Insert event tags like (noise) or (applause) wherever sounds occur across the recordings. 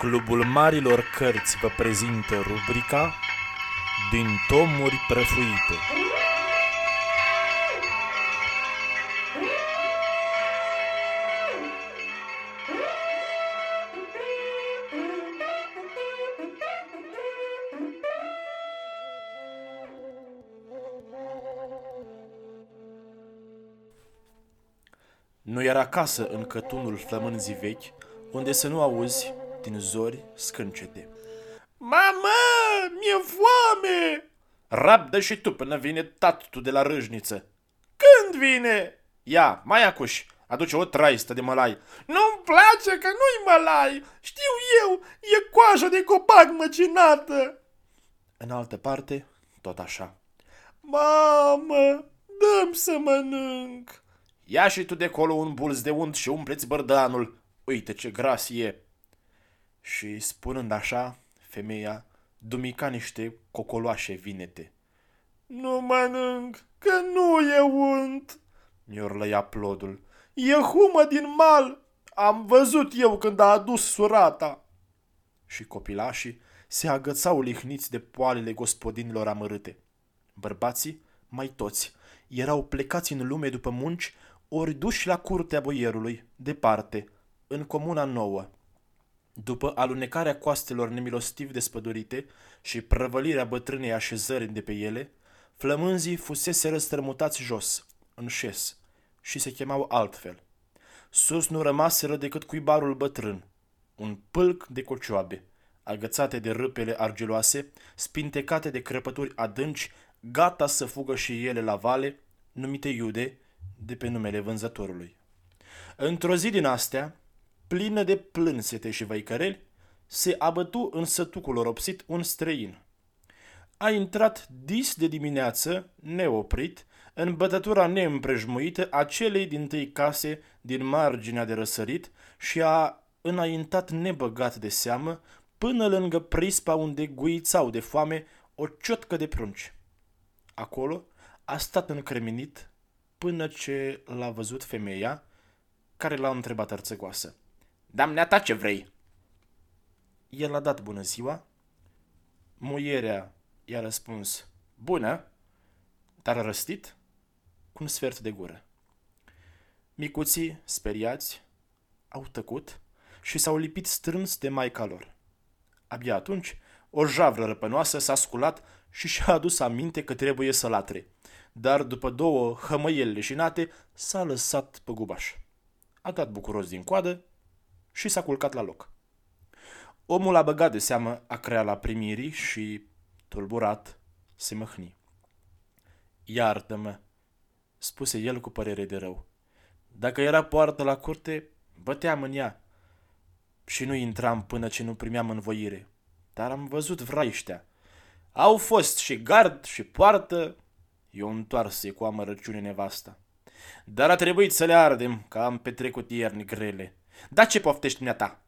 Clubul Marilor Cărți vă prezintă rubrica Din tomuri prăfuite. Nu era casă în cătunul flămânzii vechi, unde să nu auzi din zori scâncete. Mamă, mi-e foame! Rabdă și tu până vine tatu de la râșniță. Când vine? Ia, mai acuși, aduce o traistă de mălai. Nu-mi place că nu-i mălai, știu eu, e coajă de copac măcinată. În altă parte, tot așa. Mamă, dăm să mănânc. Ia și tu de acolo un bulz de unt și umpleți bărdanul. Uite ce gras e. Și spunând așa, femeia dumica niște cocoloașe vinete. Nu mănânc, că nu e unt, miorlăia plodul. E humă din mal, am văzut eu când a adus surata. Și copilașii se agățau lihniți de poalele gospodinilor amărâte. Bărbații, mai toți, erau plecați în lume după munci, ori duși la curtea boierului, departe, în comuna nouă. După alunecarea coastelor nemilostiv despădurite și prăvălirea bătrânei așezări de pe ele, flămânzii fusese răstrămutați jos, în șes, și se chemau altfel. Sus nu rămaseră decât cuibarul bătrân, un pâlc de cocioabe, agățate de râpele argiloase, spintecate de crăpături adânci, gata să fugă și ele la vale, numite iude, de pe numele vânzătorului. Într-o zi din astea, plină de plânsete și văicăreli, se abătu în sătucul oropsit un străin. A intrat dis de dimineață, neoprit, în bătătura neîmprejmuită a celei din tâi case din marginea de răsărit și a înaintat nebăgat de seamă până lângă prispa unde guițau de foame o ciotcă de prunci. Acolo a stat încremenit până ce l-a văzut femeia care l-a întrebat arțăgoasă. Damnea ce vrei? El a dat bună ziua. Muierea i-a răspuns bună, dar a răstit cu un sfert de gură. Micuții, speriați, au tăcut și s-au lipit strâns de maica lor. Abia atunci, o javră răpănoasă s-a sculat și și-a adus aminte că trebuie să latre, dar după două hămăieli leșinate s-a lăsat pe gubaș. A dat bucuros din coadă și s-a culcat la loc. Omul a băgat de seamă la primirii și, tulburat, se măhni. Iartă-mă, spuse el cu părere de rău. Dacă era poartă la curte, băteam în ea și nu intram până ce nu primeam învoire. Dar am văzut vraiștea. Au fost și gard și poartă, eu întoarse cu amărăciune nevasta. Dar a trebuit să le ardem, că am petrecut ierni grele. Da ce poftești ta?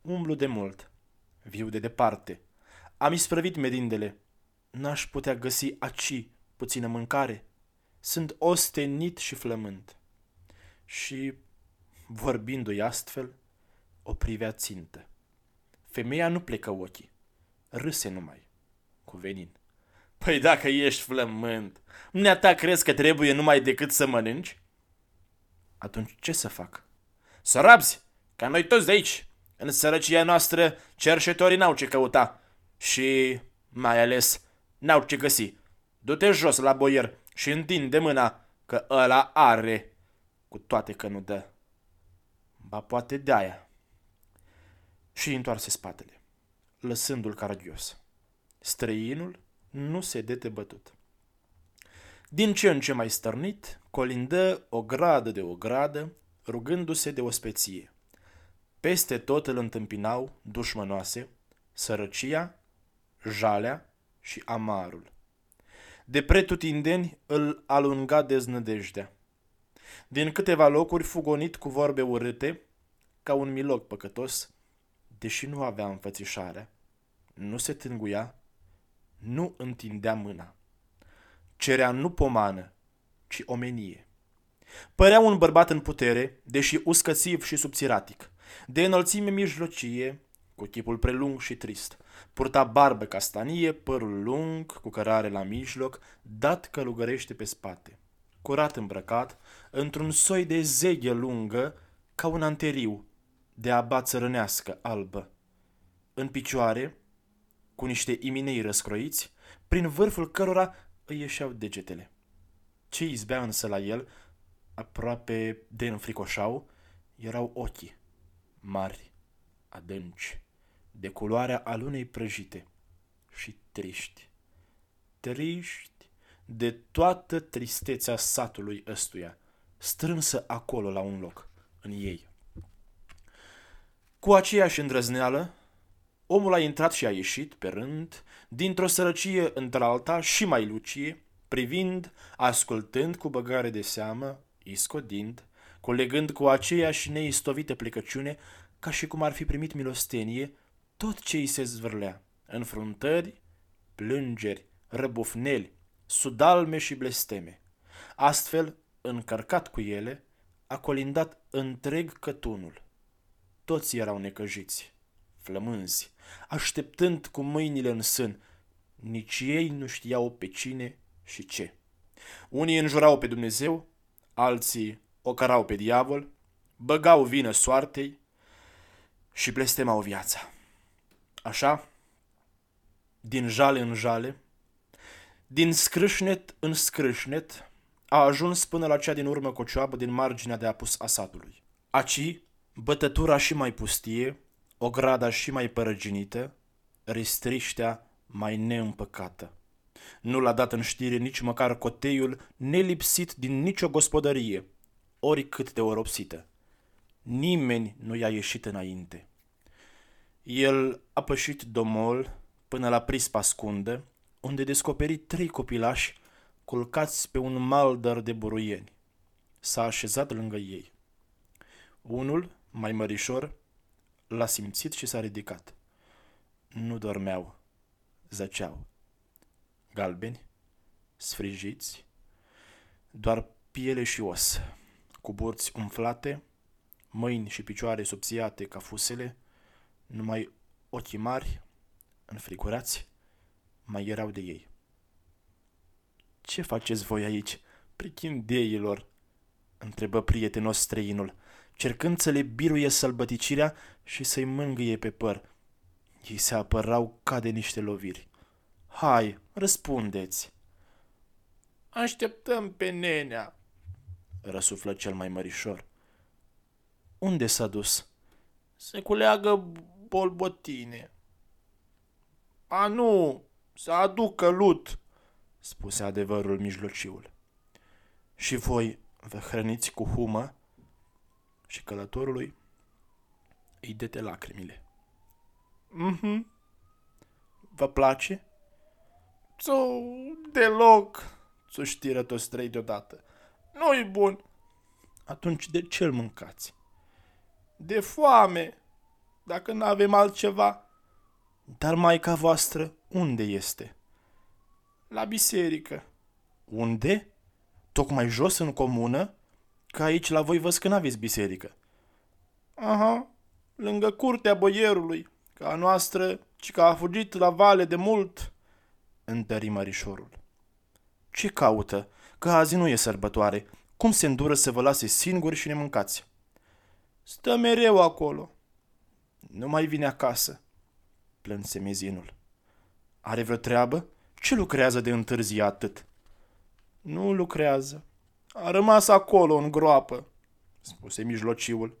Umblu de mult, viu de departe. Am isprăvit medindele. N-aș putea găsi aci puțină mâncare. Sunt ostenit și flământ. Și, vorbindu-i astfel, o privea țintă. Femeia nu plecă ochii. Râse numai, cu venin. Păi dacă ești flământ, ta crezi că trebuie numai decât să mănânci? Atunci ce să fac? Să rabzi, ca noi toți de aici. În sărăcia noastră, cerșetorii n-au ce căuta. Și, mai ales, n-au ce găsi. Du-te jos la boier și întinde mâna, că ăla are, cu toate că nu dă. Ba poate de-aia. Și întoarse spatele, lăsându-l caragios. Străinul nu se dete bătut. Din ce în ce mai stărnit, colindă o gradă de o gradă, rugându-se de o speție. Peste tot îl întâmpinau dușmănoase, sărăcia, jalea și amarul. De pretutindeni îl alunga deznădejdea. Din câteva locuri fugonit cu vorbe urâte, ca un miloc păcătos, deși nu avea înfățișarea, nu se tânguia, nu întindea mâna. Cerea nu pomană, ci omenie. Părea un bărbat în putere, deși uscățiv și subțiratic, de înălțime mijlocie, cu chipul prelung și trist. Purta barbă castanie, părul lung, cu cărare la mijloc, dat călugărește pe spate. Curat îmbrăcat, într-un soi de zeghe lungă, ca un anteriu, de aba țărănească albă. În picioare, cu niște iminei răscroiți, prin vârful cărora îi ieșeau degetele. Ce izbea însă la el, aproape de înfricoșau, erau ochii, mari, adânci, de culoarea alunei prăjite și triști. Triști de toată tristețea satului ăstuia, strânsă acolo la un loc, în ei. Cu aceeași îndrăzneală, omul a intrat și a ieșit, pe rând, dintr-o sărăcie într-alta și mai lucie, privind, ascultând cu băgare de seamă, iscodind, colegând cu aceeași neistovită plecăciune, ca și cum ar fi primit milostenie, tot ce îi se zvârlea, înfruntări, plângeri, răbufneli, sudalme și blesteme. Astfel, încărcat cu ele, a colindat întreg cătunul. Toți erau necăjiți, flămânzi, așteptând cu mâinile în sân. Nici ei nu știau pe cine și ce. Unii înjurau pe Dumnezeu, alții o cărau pe diavol, băgau vină soartei și blestemau viața. Așa, din jale în jale, din scrâșnet în scrâșnet, a ajuns până la cea din urmă cocioabă din marginea de apus a satului. Aci, bătătura și mai pustie, o grada și mai părăginită, restriștea mai neîmpăcată. Nu l-a dat în știre nici măcar coteiul nelipsit din nicio gospodărie, oricât de oropsită. Nimeni nu i-a ieșit înainte. El a pășit domol până la prispa scundă, unde descoperi trei copilași culcați pe un maldăr de buruieni. S-a așezat lângă ei. Unul, mai mărișor, l-a simțit și s-a ridicat. Nu dormeau, zăceau. Galbeni, sfrijiți, doar piele și os, cu burți umflate, mâini și picioare subțiate ca fusele, numai ochii mari, înfrigurați, mai erau de ei. Ce faceți voi aici, prichindeilor?" întrebă prietenos străinul, cercând să le biruie sălbăticirea și să-i mângâie pe păr. Ei se apărau ca de niște loviri. Hai, răspundeți! Așteptăm pe nenea, răsuflă cel mai mărișor. Unde s-a dus? Se culeagă bolbotine. A, nu, să aducă lut, spuse adevărul mijlociul. Și voi vă hrăniți cu humă și călătorului îi dete lacrimile. Mhm. Vă place? Țu, deloc, țuștiră toți trei deodată. Nu-i bun. Atunci de ce îl mâncați? De foame, dacă nu avem altceva. Dar maica voastră unde este? La biserică. Unde? Tocmai jos în comună? Că aici la voi văd că n-aveți biserică. Aha, lângă curtea boierului, ca a noastră, ci că a fugit la vale de mult, întări mărișorul. Ce caută? Că azi nu e sărbătoare. Cum se îndură să vă lase singuri și nemâncați? Stă mereu acolo. Nu mai vine acasă, plânse mezinul. Are vreo treabă? Ce lucrează de întârzi atât? Nu lucrează. A rămas acolo, în groapă, spuse mijlociul.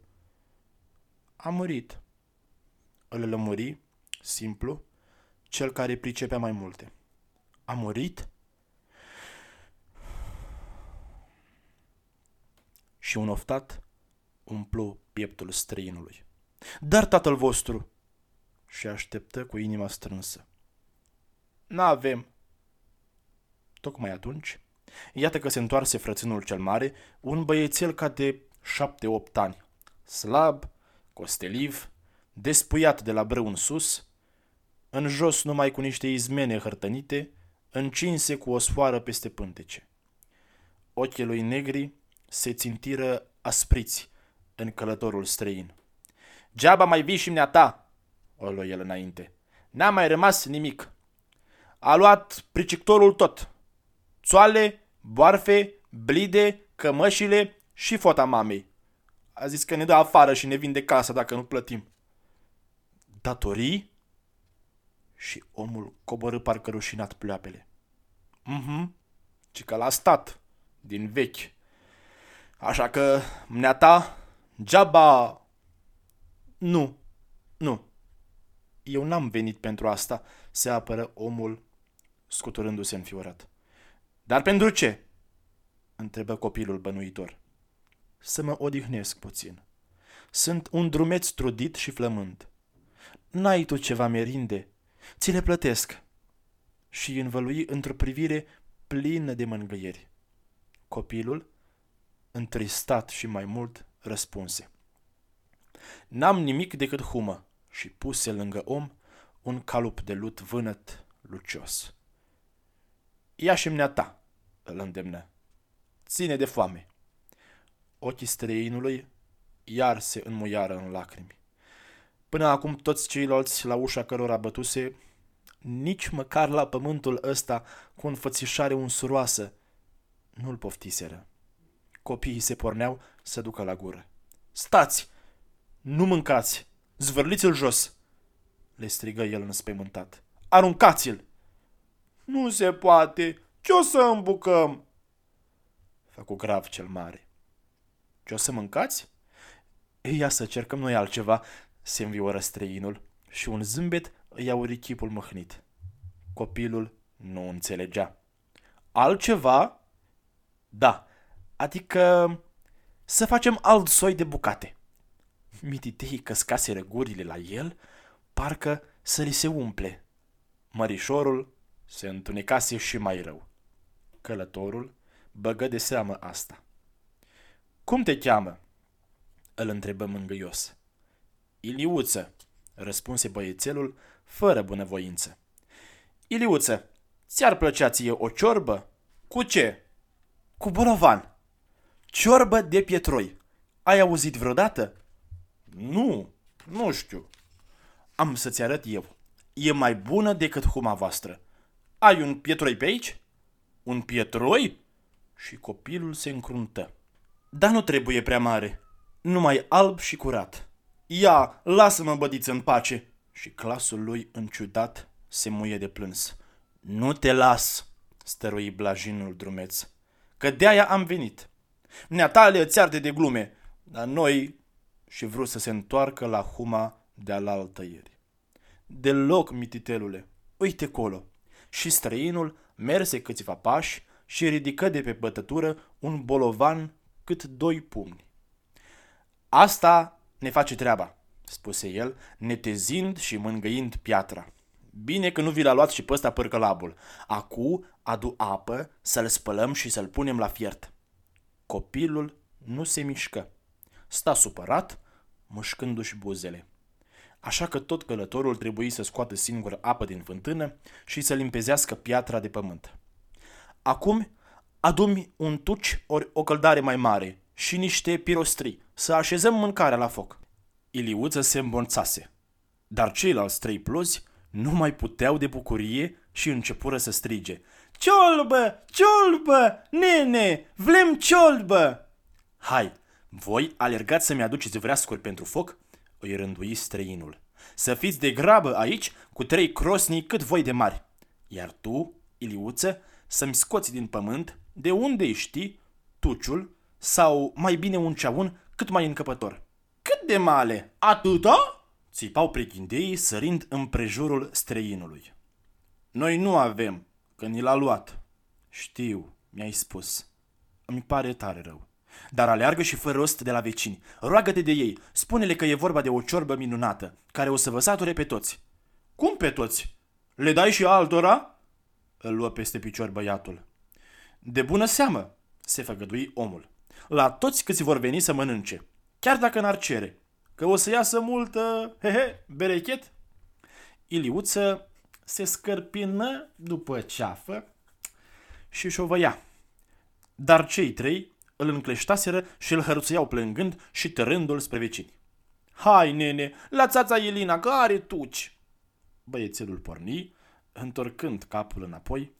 A murit. Îl lămuri, simplu, cel care pricepea mai multe. A murit? Și un oftat umplu pieptul străinului. Dar tatăl vostru! Și așteptă cu inima strânsă. N-avem. Tocmai atunci, iată că se întoarse frățânul cel mare, un băiețel ca de șapte-opt ani, slab, costeliv, despuiat de la brâu în sus, în jos numai cu niște izmene hărtănite, încinse cu o sfoară peste pântece. Ochii lui negri se țintiră aspriți în călătorul străin. Geaba mai vii și ta, o luă el înainte. N-a mai rămas nimic. A luat pricictorul tot. Țoale, boarfe, blide, cămășile și fota mamei. A zis că ne dă afară și ne vinde casa dacă nu plătim. Datorii? Și omul coborâ parcă rușinat pleoapele. Mhm, ci că la stat, din vechi. Așa că, mneata, geaba... Nu, nu. Eu n-am venit pentru asta, se apără omul scuturându-se înfiorat. Dar pentru ce? întrebă copilul bănuitor. Să mă odihnesc puțin. Sunt un drumeț trudit și flămând. N-ai tu ceva merinde? Ți le plătesc. Și învălui într-o privire plină de mângâieri. Copilul, întristat și mai mult, răspunse. N-am nimic decât humă și puse lângă om un calup de lut vânăt lucios. Ia și ta, îl îndemnă. Ține de foame. Ochii străinului iar se înmuiară în lacrimi. Până acum toți ceilalți la ușa cărora bătuse, nici măcar la pământul ăsta cu înfățișare unsuroasă, nu-l poftiseră. Copiii se porneau să ducă la gură. Stați! Nu mâncați! Zvârliți-l jos!" le strigă el înspăimântat. Aruncați-l! Nu se poate! Ce o să îmbucăm? Făcu grav cel mare. Ce o să mâncați? Ia să cercăm noi altceva, se învioră străinul și un zâmbet îi auri chipul măhnit. Copilul nu înțelegea. Altceva? Da, adică să facem alt soi de bucate. Mititei căscase gurile la el, parcă să li se umple. Mărișorul se întunecase și mai rău. Călătorul băgă de seamă asta. Cum te cheamă?" îl întrebă mângâios. Iliuță, răspunse băiețelul fără bunăvoință. Iliuță, ți-ar plăcea ție o ciorbă? Cu ce? Cu bolovan. Ciorbă de pietroi. Ai auzit vreodată? Nu, nu știu. Am să-ți arăt eu. E mai bună decât huma voastră. Ai un pietroi pe aici? Un pietroi? Și copilul se încruntă. Dar nu trebuie prea mare. Numai alb și curat. Ia, lasă-mă bădiță în pace. Și clasul lui înciudat se muie de plâns. Nu te las, stărui blajinul drumeț, că de-aia am venit. Neatale îți arde de glume, dar noi și vrut să se întoarcă la huma de alaltă ieri. Deloc, mititelule, uite colo. Și străinul merse câțiva pași și ridică de pe bătătură un bolovan cât doi pumni. Asta ne face treaba, spuse el, netezind și mângâind piatra. Bine că nu vi l-a luat și pe ăsta părcălabul. Acu adu apă să-l spălăm și să-l punem la fiert. Copilul nu se mișcă. Sta supărat, mâșcându-și buzele. Așa că tot călătorul trebuie să scoată singur apă din fântână și să limpezească piatra de pământ. Acum adumi un tuci ori o căldare mai mare și niște pirostrii, să așezăm mâncarea la foc. Iliuță se îmbonțase, dar ceilalți trei plozi nu mai puteau de bucurie și începură să strige. Ciolbă! Ciolbă! Nene! Vrem ciolbă! Hai, voi alergați să-mi aduceți vreascuri pentru foc? Îi rândui străinul. Să fiți de grabă aici cu trei crosnii cât voi de mari. Iar tu, Iliuță, să-mi scoți din pământ, de unde știi, tuciul sau mai bine un ceaun cât mai încăpător. Cât de male? Atâta? Țipau preghindeii sărind împrejurul străinului. Noi nu avem, că ni l-a luat. Știu, mi-ai spus. Îmi pare tare rău. Dar aleargă și fă rost de la vecini. Roagă-te de ei. Spune-le că e vorba de o ciorbă minunată, care o să vă sature pe toți. Cum pe toți? Le dai și altora? Îl luă peste picior băiatul. De bună seamă, se făgădui omul. La toți câți vor veni să mănânce, chiar dacă n-ar cere, că o să iasă multă, hehe, berechet. Iliuță se scărpină după ceafă și șovăia. Dar cei trei îl încleștaseră și îl hărțuiau plângând și tărându-l spre vecini. Hai, nene, la țața Elina, că are tuci. Băiețelul porni, întorcând capul înapoi,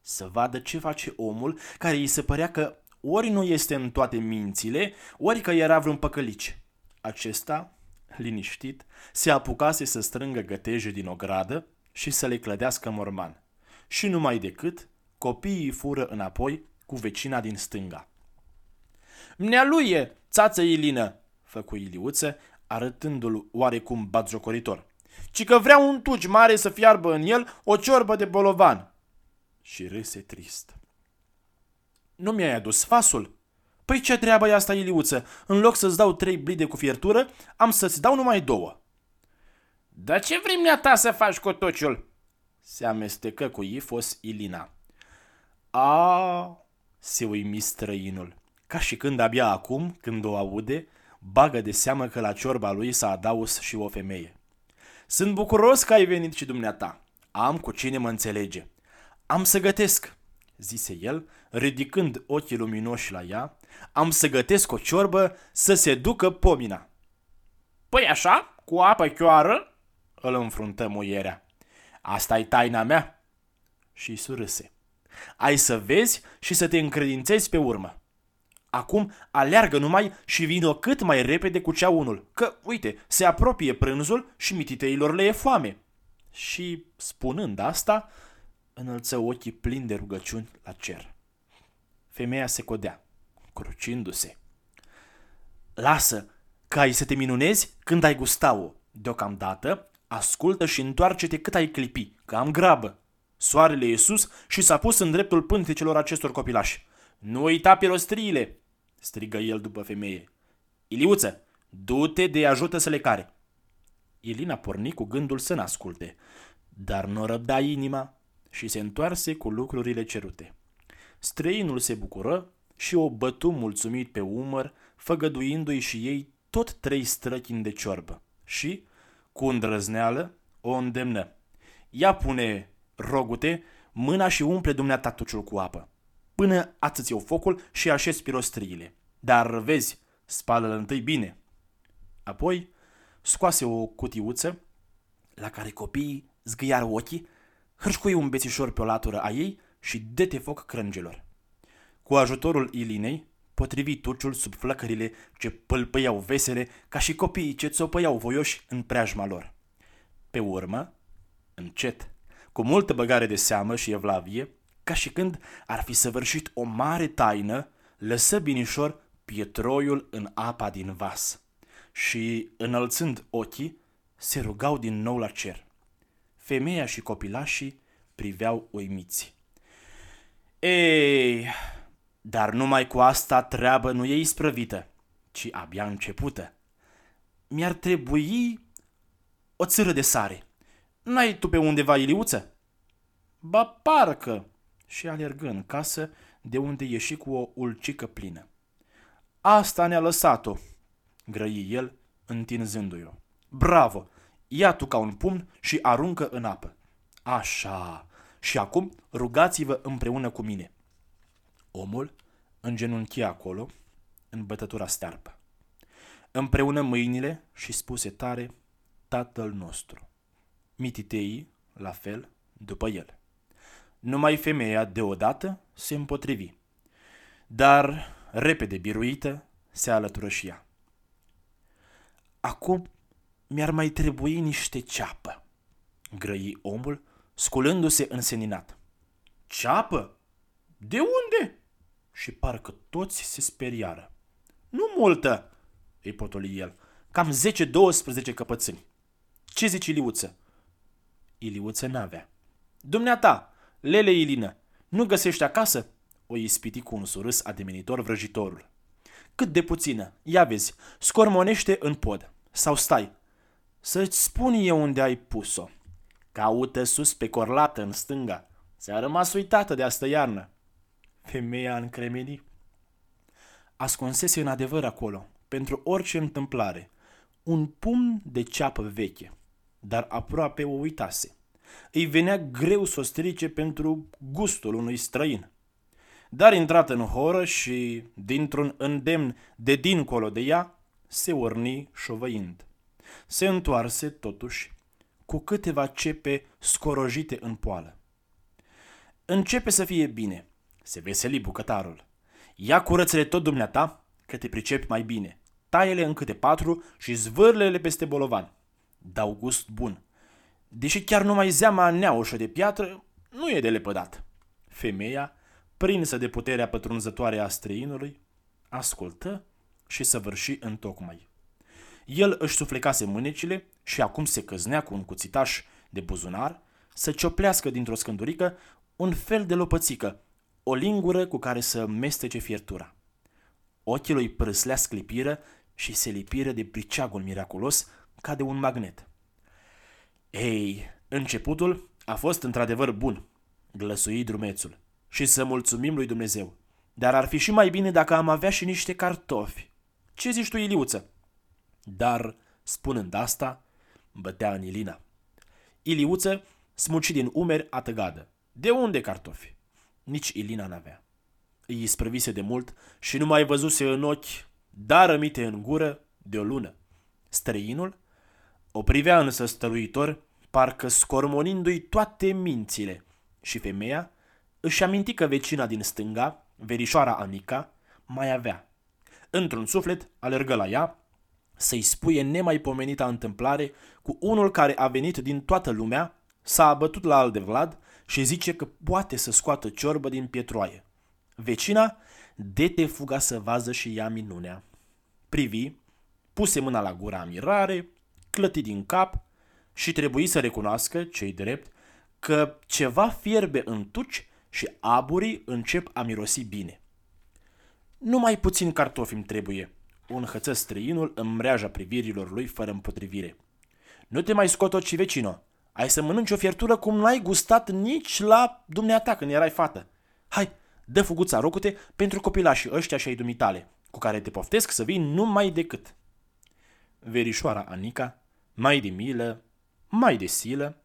să vadă ce face omul care îi se părea că ori nu este în toate mințile, ori că era vreun păcălice. Acesta, liniștit, se apucase să strângă găteje din o gradă și să le clădească morman. Și numai decât, copiii fură înapoi cu vecina din stânga. Mnealuie, țață Ilină, făcu Iliuță, arătându-l oarecum batjocoritor. Ci că vrea un tuci mare să fiarbă în el o ciorbă de bolovan. Și râse trist. Nu mi-ai adus fasul? Păi ce treabă e asta, Iliuță? În loc să-ți dau trei blide cu fiertură, am să-ți dau numai două. Dar ce vrei ta să faci cu tociul? Se amestecă cu Ifos Ilina. A, se uimi străinul. Ca și când abia acum, când o aude, bagă de seamă că la ciorba lui s-a adaus și o femeie. Sunt bucuros că ai venit și dumneata. Am cu cine mă înțelege. Am să gătesc, zise el, ridicând ochii luminoși la ea. Am să gătesc o ciorbă să se ducă pomina. Păi așa, cu apă chioară? Îl înfruntă muierea. asta e taina mea. Și surâse. Ai să vezi și să te încredințezi pe urmă. Acum aleargă numai și vină cât mai repede cu ceaunul, că, uite, se apropie prânzul și mititeilor le e foame. Și, spunând asta, înălță ochii plini de rugăciuni la cer. Femeia se codea, crucindu-se. Lasă, că ai să te minunezi când ai gusta-o. Deocamdată, ascultă și întoarce-te cât ai clipi, că am grabă. Soarele e sus și s-a pus în dreptul pântecelor acestor copilași. Nu uita pirostriile, strigă el după femeie. Iliuță, du-te de ajută să le care. Ilina porni cu gândul să n-asculte, dar nu răbda inima și se întoarse cu lucrurile cerute. Străinul se bucură și o bătu mulțumit pe umăr, făgăduindu-i și ei tot trei străchini de ciorbă și, cu îndrăzneală, o îndemnă. Ia pune, rogute, mâna și umple dumneata tuciul cu apă până ațăți eu focul și așez pirostriile. Dar vezi, spală-l întâi bine. Apoi scoase o cutiuță la care copiii zgâiară ochii, hârșcui un bețișor pe o latură a ei și dete foc crângelor. Cu ajutorul Ilinei, potrivi tuciul sub flăcările ce pâlpăiau vesele ca și copiii ce țopăiau voioși în preajma lor. Pe urmă, încet, cu multă băgare de seamă și evlavie, ca și când ar fi săvârșit o mare taină, lăsă binișor pietroiul în apa din vas și, înălțând ochii, se rugau din nou la cer. Femeia și copilașii priveau uimiți. Ei, dar numai cu asta treabă nu e isprăvită, ci abia începută. Mi-ar trebui o țără de sare. N-ai tu pe undeva iliuță? Ba parcă, și alergă în casă, de unde ieși cu o ulcică plină. Asta ne-a lăsat-o, grăi el, întinzându-i-o. Bravo! Ia tu ca un pumn și aruncă în apă. Așa. Și acum rugați-vă împreună cu mine. Omul îngenunchia acolo, în bătătura stearpă. Împreună mâinile și spuse tare, Tatăl nostru. Mititeii, la fel, după el. Numai femeia deodată se împotrivi. Dar, repede biruită, se alătură și ea. Acum mi-ar mai trebui niște ceapă, grăi omul, sculându-se înseninat. Ceapă? De unde? Și parcă toți se speriară. Nu multă, îi potoli el, cam 10-12 căpățâni. Ce zici, Iliuță? Iliuță n-avea. Dumneata, Lele Ilină, nu găsești acasă? O ispiti cu un surâs ademenitor vrăjitorul. Cât de puțină, ia vezi, scormonește în pod. Sau stai, să-ți spun eu unde ai pus-o. Caută sus pe corlată în stânga. Ți-a rămas uitată de astă iarnă. Femeia încremeni. Ascunsese în adevăr acolo, pentru orice întâmplare, un pumn de ceapă veche, dar aproape o uitase îi venea greu să o strice pentru gustul unui străin. Dar intrat în horă și, dintr-un îndemn de dincolo de ea, se urni șovăind. Se întoarse, totuși, cu câteva cepe scorojite în poală. Începe să fie bine, se veseli bucătarul. Ia curățele tot dumneata, că te pricepi mai bine. Taie-le în câte patru și zvârlele peste bolovan. Dau gust bun. Deși chiar numai zeama neaușă de piatră nu e de lepădat. Femeia, prinsă de puterea pătrunzătoare a străinului, ascultă și săvârși în tocmai. El își suflecase mânecile și acum se căznea cu un cuțitaș de buzunar să cioplească dintr-o scândurică un fel de lopățică, o lingură cu care să mestece fiertura. Ochii lui prâslea sclipiră și se lipiră de briceagul miraculos ca de un magnet. Ei, începutul a fost într-adevăr bun, glăsui drumețul, și să mulțumim lui Dumnezeu. Dar ar fi și mai bine dacă am avea și niște cartofi. Ce zici tu, Iliuță? Dar, spunând asta, bătea în Ilina. Iliuță smuci din umeri atăgadă. De unde cartofi? Nici Ilina n-avea. Îi isprăvise de mult și nu mai văzuse în ochi, dar rămite în gură de o lună. Străinul o privea însă stăruitor, parcă scormonindu-i toate mințile, și femeia își aminti că vecina din stânga, verișoara Anica, mai avea. Într-un suflet alergă la ea să-i spuie nemaipomenita întâmplare cu unul care a venit din toată lumea, s-a abătut la al de Vlad și zice că poate să scoată ciorbă din pietroaie. Vecina dete fuga să vază și ea minunea. Privi, puse mâna la gura mirare, clăti din cap și trebuie să recunoască, cei drept, că ceva fierbe în tuci și aburii încep a mirosi bine. Numai puțin cartofi îmi trebuie. Un hăță străinul în mreaja privirilor lui fără împotrivire. Nu te mai scotoci, vecino. Ai să mănânci o fiertură cum n-ai gustat nici la dumneata când erai fată. Hai, dă fuguța rocute pentru copilașii ăștia și ai dumitale, cu care te poftesc să vii numai decât. Verișoara Anica, mai de milă, mai de silă,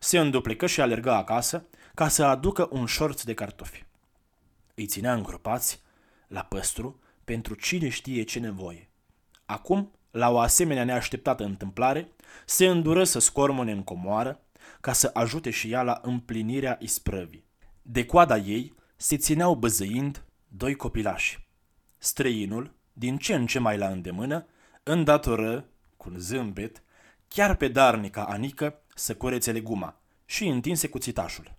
se înduplecă și alergă acasă ca să aducă un șorț de cartofi. Îi ținea îngropați la păstru pentru cine știe ce nevoie. Acum, la o asemenea neașteptată întâmplare, se îndură să scormone în comoară ca să ajute și ea la împlinirea isprăvii. De coada ei se țineau băzăind doi copilași. Străinul, din ce în ce mai la îndemână, îndatoră, cu un zâmbet, chiar pe darnica Anică să curețe leguma și întinse cuțitașul.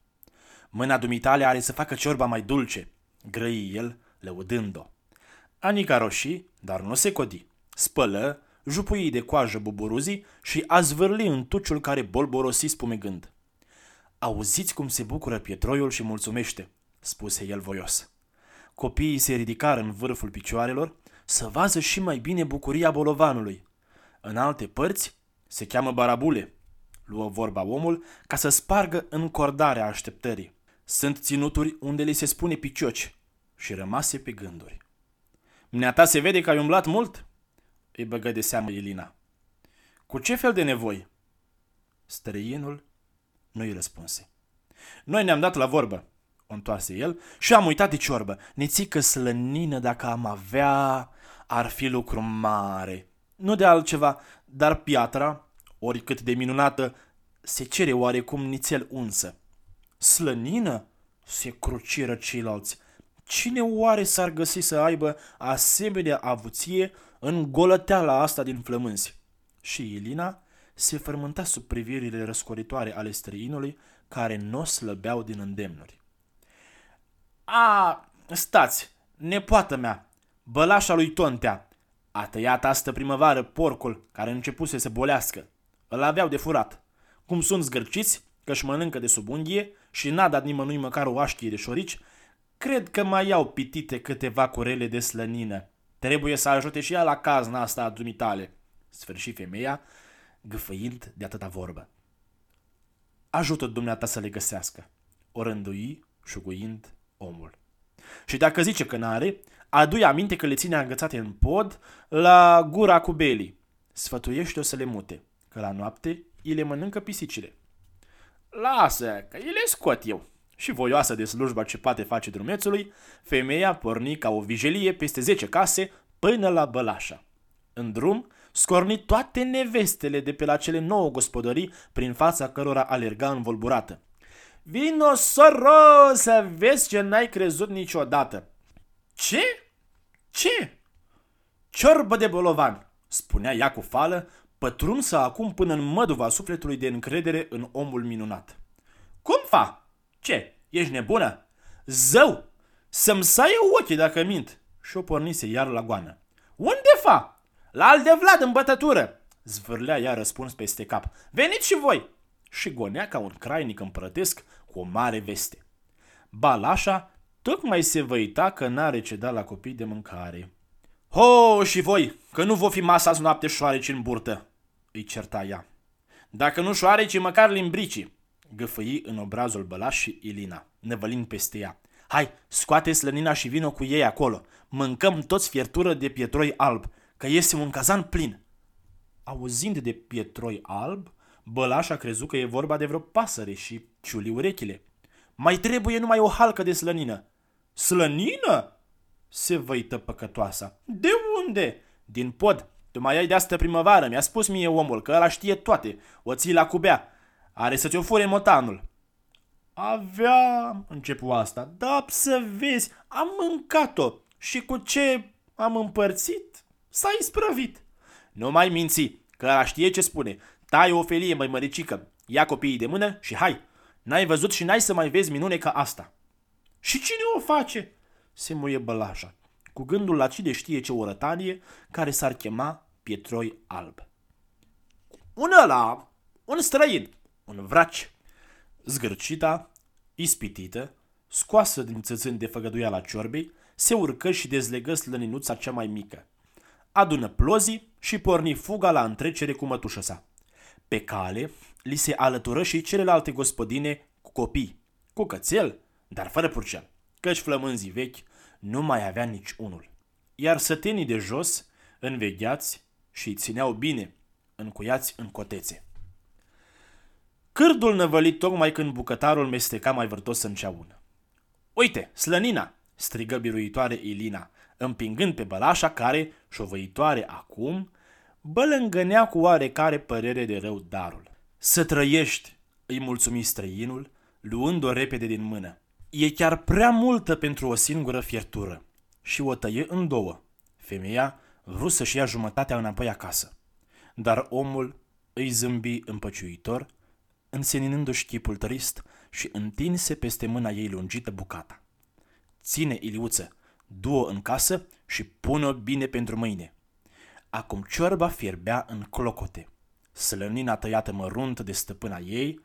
Mâna dumitale are să facă ciorba mai dulce, grăi el, lăudând-o. Anica roșii, dar nu se codi. Spălă, jupui de coajă buburuzii și a zvârli în tuciul care bolborosi spumegând. Auziți cum se bucură pietroiul și mulțumește, spuse el voios. Copiii se ridicară în vârful picioarelor să vază și mai bine bucuria bolovanului. În alte părți se cheamă barabule, luă vorba omul, ca să spargă încordarea așteptării. Sunt ținuturi unde li se spune picioci și rămase pe gânduri. Mneata se vede că ai umblat mult? Îi băgă de seamă Elina. Cu ce fel de nevoi? Străinul nu-i răspunse. Noi ne-am dat la vorbă, o întoarse el, și am uitat de ciorbă. Nețică slănină dacă am avea, ar fi lucru mare. Nu de altceva, dar piatra, oricât de minunată, se cere oarecum nițel unsă. Slănină? Se cruciră ceilalți. Cine oare s-ar găsi să aibă asemenea avuție în golăteala asta din flămânzi? Și Elina se frământa sub privirile răscoritoare ale străinului care nu slăbeau din îndemnuri. A, stați, nepoată mea, bălașa lui Tontea, a tăiat astă primăvară porcul care începuse să bolească. Îl aveau de furat. Cum sunt zgârciți, că își mănâncă de sub unghie și n-a dat nimănui măcar o așchie de șorici, cred că mai iau pitite câteva curele de slănină. Trebuie să ajute și ea la cazna asta a dumitale, sfârși femeia, gâfăind de atâta vorbă. Ajută dumneata să le găsească, o rândui, șuguind omul. Și dacă zice că n-are, adu aminte că le ține agățate în pod la gura cu belii. Sfătuiește-o să le mute, că la noapte îi le mănâncă pisicile. Lasă, că îi le scot eu. Și voioasă de slujba ce poate face drumețului, femeia porni ca o vijelie peste zece case până la Bălașa. În drum, scorni toate nevestele de pe la cele nouă gospodării prin fața cărora alerga învolburată. Vino, soro, să vezi ce n-ai crezut niciodată. Ce? Ce? Ciorbă de bolovan, spunea ea cu fală, pătrunsă acum până în măduva sufletului de încredere în omul minunat. Cum fa? Ce? Ești nebună? Zău! Să-mi saie ochii dacă mint! Și o pornise iar la goană. Unde fa? La al de Vlad în bătătură! Zvârlea ea răspuns peste cap. Veniți și voi! Și gonea ca un crainic împărătesc cu o mare veste. Balașa tocmai se văita că n-are ce da la copii de mâncare. Ho, și voi, că nu vă fi masa azi noapte șoareci în burtă, îi certa ea. Dacă nu șoareci, măcar limbricii, găfăi în obrazul Bălaș și Ilina, nevălind peste ea. Hai, scoate slănina și vino cu ei acolo. Mâncăm toți fiertură de pietroi alb, că este un cazan plin. Auzind de pietroi alb, Bălaș a crezut că e vorba de vreo pasăre și ciuli urechile. Mai trebuie numai o halcă de slănină. Slănină? Se văită păcătoasa. De unde? Din pod. Tu mai ai de asta primăvară, mi-a spus mie omul că ăla știe toate. O ții la cubea. Are să ți-o fure motanul. Aveam, începu asta, da, să vezi, am mâncat-o. Și cu ce am împărțit, s-a isprăvit. Nu mai minți, că ăla știe ce spune. Tai o felie, mai măricică. Ia copiii de mână și hai. N-ai văzut și n-ai să mai vezi minune ca asta. Și cine o face? Se muie bălașa, cu gândul la cine știe ce orătanie care s-ar chema Pietroi Alb. Un ăla, un străin, un vraci. Zgârcita, ispitită, scoasă din țățâni de făgăduia la ciorbei, se urcă și dezlegă slăninuța cea mai mică. Adună plozii și porni fuga la întrecere cu mătușă sa. Pe cale, li se alătură și celelalte gospodine cu copii, cu cățel, dar fără purcel, căci flămânzii vechi nu mai avea nici unul. Iar sătenii de jos, învegheați și îi țineau bine, încuiați în cotețe. Cârdul năvălit tocmai când bucătarul mesteca mai vârtos în ceaună. Uite, slănina!" strigă biruitoare Ilina, împingând pe bălașa care, șovăitoare acum, bălângănea cu oarecare părere de rău darul. Să trăiești, îi mulțumi străinul, luând-o repede din mână. E chiar prea multă pentru o singură fiertură. Și o tăie în două. Femeia vrut să-și ia jumătatea înapoi acasă. Dar omul îi zâmbi împăciuitor, înseninându-și chipul trist și întinse peste mâna ei lungită bucata. Ține, Iliuță, du-o în casă și pune-o bine pentru mâine. Acum ciorba fierbea în clocote. Slănina tăiată mărunt de stăpâna ei,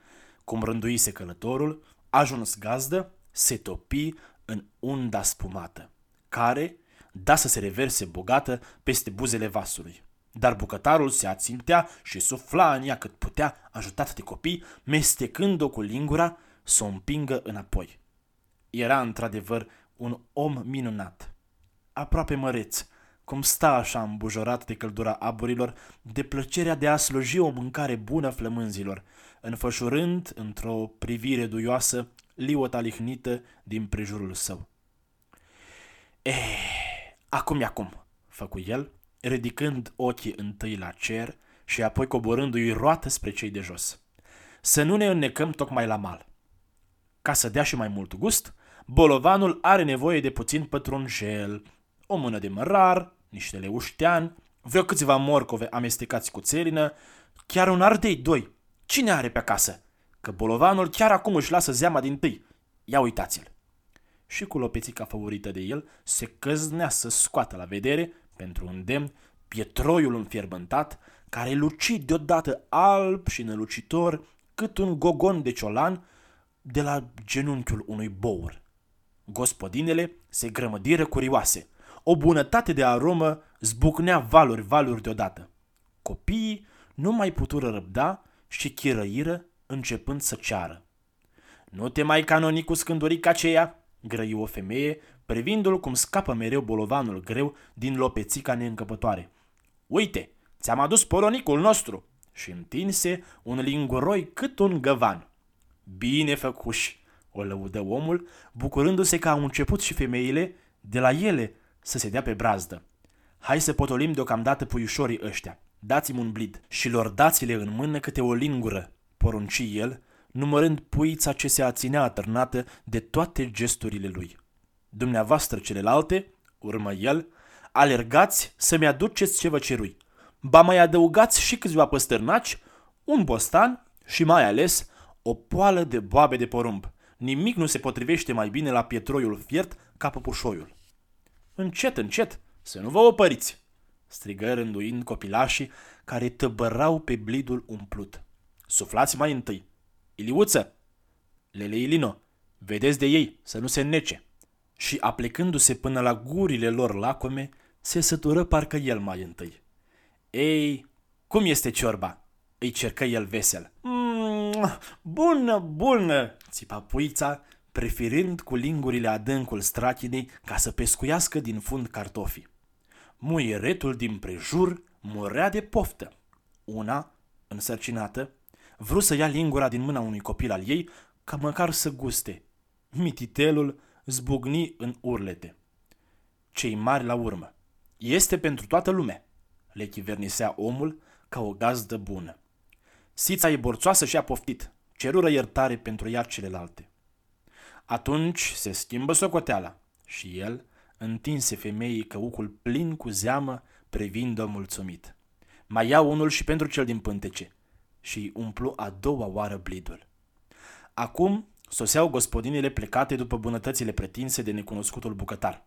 cum rânduise călătorul, ajuns gazdă, se topi în unda spumată, care da să se reverse bogată peste buzele vasului. Dar bucătarul se ațintea și sufla în ea cât putea, ajutat de copii, mestecând-o cu lingura să o împingă înapoi. Era într-adevăr un om minunat, aproape măreț, cum sta așa îmbujorat de căldura aburilor, de plăcerea de a sluji o mâncare bună flămânzilor, înfășurând într-o privire duioasă liota lihnită din prejurul său. Eh, acum e acum, făcu el, ridicând ochii întâi la cer și apoi coborându-i roată spre cei de jos. Să nu ne înnecăm tocmai la mal. Ca să dea și mai mult gust, bolovanul are nevoie de puțin pătrunjel, o mână de mărar, niște leuștean, vreo câțiva morcove amestecați cu țelină, chiar un ardei doi. Cine are pe acasă? Că bolovanul chiar acum își lasă zeama din tâi. Ia uitați-l. Și cu lopețica favorită de el se căznea să scoată la vedere, pentru un demn, pietroiul înfierbântat, care luci deodată alb și nălucitor cât un gogon de ciolan de la genunchiul unui bour. Gospodinele se grămădiră curioase. O bunătate de aromă zbucnea valuri, valuri deodată. Copiii nu mai putură răbda și chirăiră începând să ceară. Nu te mai canoni cu scândurica aceea, grăi o femeie, privindu-l cum scapă mereu bolovanul greu din lopețica neîncăpătoare. Uite, ți-am adus poronicul nostru! Și întinse un linguroi cât un găvan. Bine făcuși, o lăudă omul, bucurându-se că au început și femeile de la ele să se dea pe brazdă. Hai să potolim deocamdată puiușorii ăștia. dați-mi un blid și lor dați-le în mână câte o lingură, porunci el, numărând puița ce se aținea atârnată de toate gesturile lui. Dumneavoastră celelalte, urmă el, alergați să-mi aduceți ce vă cerui. Ba mai adăugați și câțiva păstărnaci, un bostan și mai ales o poală de boabe de porumb. Nimic nu se potrivește mai bine la pietroiul fiert ca păpușoiul. Încet, încet, să nu vă opăriți, strigă rânduind copilașii care tăbărau pe blidul umplut. Suflați mai întâi. Iliuță! Lele Ilino, vedeți de ei, să nu se nece. Și aplecându-se până la gurile lor lacome, se sătură parcă el mai întâi. Ei, cum este ciorba? Îi cercă el vesel. Mm, bună, bună, țipa puița, preferind cu lingurile adâncul strachinei ca să pescuiască din fund cartofii. Muieretul din prejur murea de poftă. Una, însărcinată, vrut să ia lingura din mâna unui copil al ei ca măcar să guste. Mititelul zbucni în urlete. Cei mari la urmă. Este pentru toată lumea, le chivernisea omul ca o gazdă bună. Sița e borțoasă și a poftit. Cerură iertare pentru ea celelalte. Atunci se schimbă socoteala și el întinse femeii căucul plin cu zeamă, privind-o mulțumit. Mai ia unul și pentru cel din pântece și umplu a doua oară blidul. Acum soseau gospodinile plecate după bunătățile pretinse de necunoscutul bucătar.